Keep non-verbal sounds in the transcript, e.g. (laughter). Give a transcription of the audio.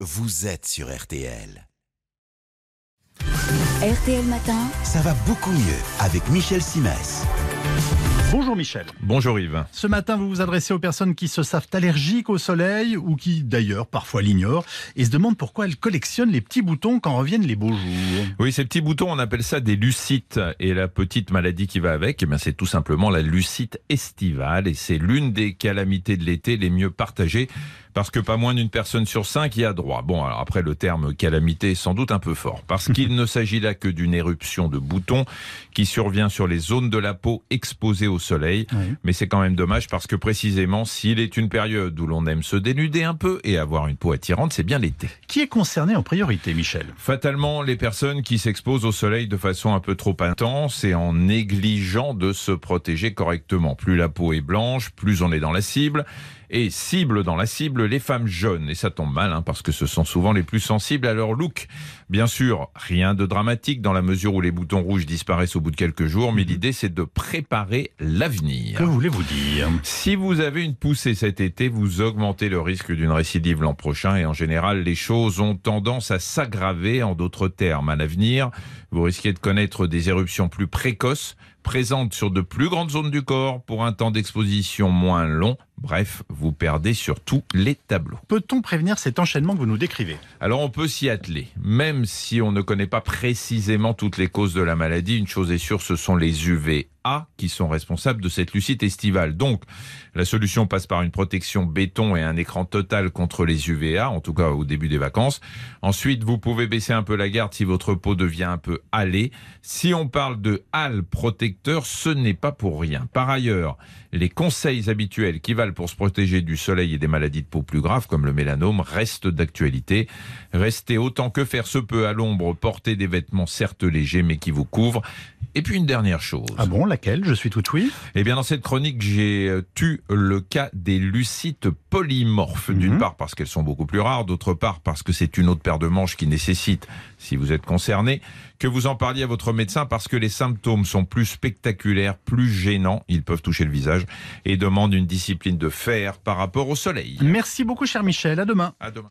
vous êtes sur RTL. RTL Matin, Ça va beaucoup mieux avec Michel Simès. Bonjour Michel. Bonjour Yves. Ce matin, vous vous adressez aux personnes qui se savent allergiques au soleil ou qui, d'ailleurs, parfois l'ignorent et se demandent pourquoi elles collectionnent les petits boutons quand reviennent les beaux jours. Oui, ces petits boutons, on appelle ça des lucites. Et la petite maladie qui va avec, eh bien, c'est tout simplement la lucite estivale. Et c'est l'une des calamités de l'été les mieux partagées. Parce que pas moins d'une personne sur cinq y a droit. Bon, alors après, le terme calamité est sans doute un peu fort. Parce qu'il (laughs) ne s'agit là que d'une éruption de boutons qui survient sur les zones de la peau exposées au soleil. Oui. Mais c'est quand même dommage parce que précisément, s'il est une période où l'on aime se dénuder un peu et avoir une peau attirante, c'est bien l'été. Qui est concerné en priorité, Michel? Fatalement, les personnes qui s'exposent au soleil de façon un peu trop intense et en négligeant de se protéger correctement. Plus la peau est blanche, plus on est dans la cible. Et cible dans la cible, les femmes jeunes. Et ça tombe mal, hein, parce que ce sont souvent les plus sensibles à leur look. Bien sûr, rien de dramatique dans la mesure où les boutons rouges disparaissent au bout de quelques jours, mais l'idée c'est de préparer l'avenir. Que voulez-vous dire? Si vous avez une poussée cet été, vous augmentez le risque d'une récidive l'an prochain et en général, les choses ont tendance à s'aggraver. En d'autres termes, à l'avenir, vous risquez de connaître des éruptions plus précoces, présentes sur de plus grandes zones du corps pour un temps d'exposition moins long. Bref, vous perdez sur tous les tableaux. Peut-on prévenir cet enchaînement que vous nous décrivez? Alors on peut s'y atteler, même si on ne connaît pas précisément toutes les causes de la maladie. Une chose est sûre, ce sont les Qui sont responsables de cette lucite estivale. Donc la solution passe par une protection béton et un écran total contre les UVA, en tout cas au début des vacances. Ensuite, vous pouvez baisser un peu la garde si votre peau devient un peu hâlée. Si on parle de hâle protecteur, ce n'est pas pour rien. Par ailleurs, les conseils habituels qui valent pour se protéger du soleil et des maladies de peau plus graves comme le mélanome restent d'actualité. Restez autant que faire se peut à l'ombre, portez des vêtements certes légers mais qui vous couvrent. Et puis une dernière chose. Ah bon, laquelle Je suis tout oui. Eh bien, dans cette chronique, j'ai euh, tu le cas des lucites polymorphes. D'une Mhm. part parce qu'elles sont beaucoup plus rares, d'autre part parce que c'est une autre paire de manches qui nécessite, si vous êtes concerné, que vous en parliez à votre médecin parce que les symptômes sont plus spectaculaires, plus gênants, ils peuvent toucher le visage et demandent une discipline de fer par rapport au soleil. Merci beaucoup, cher Michel. À demain. À demain.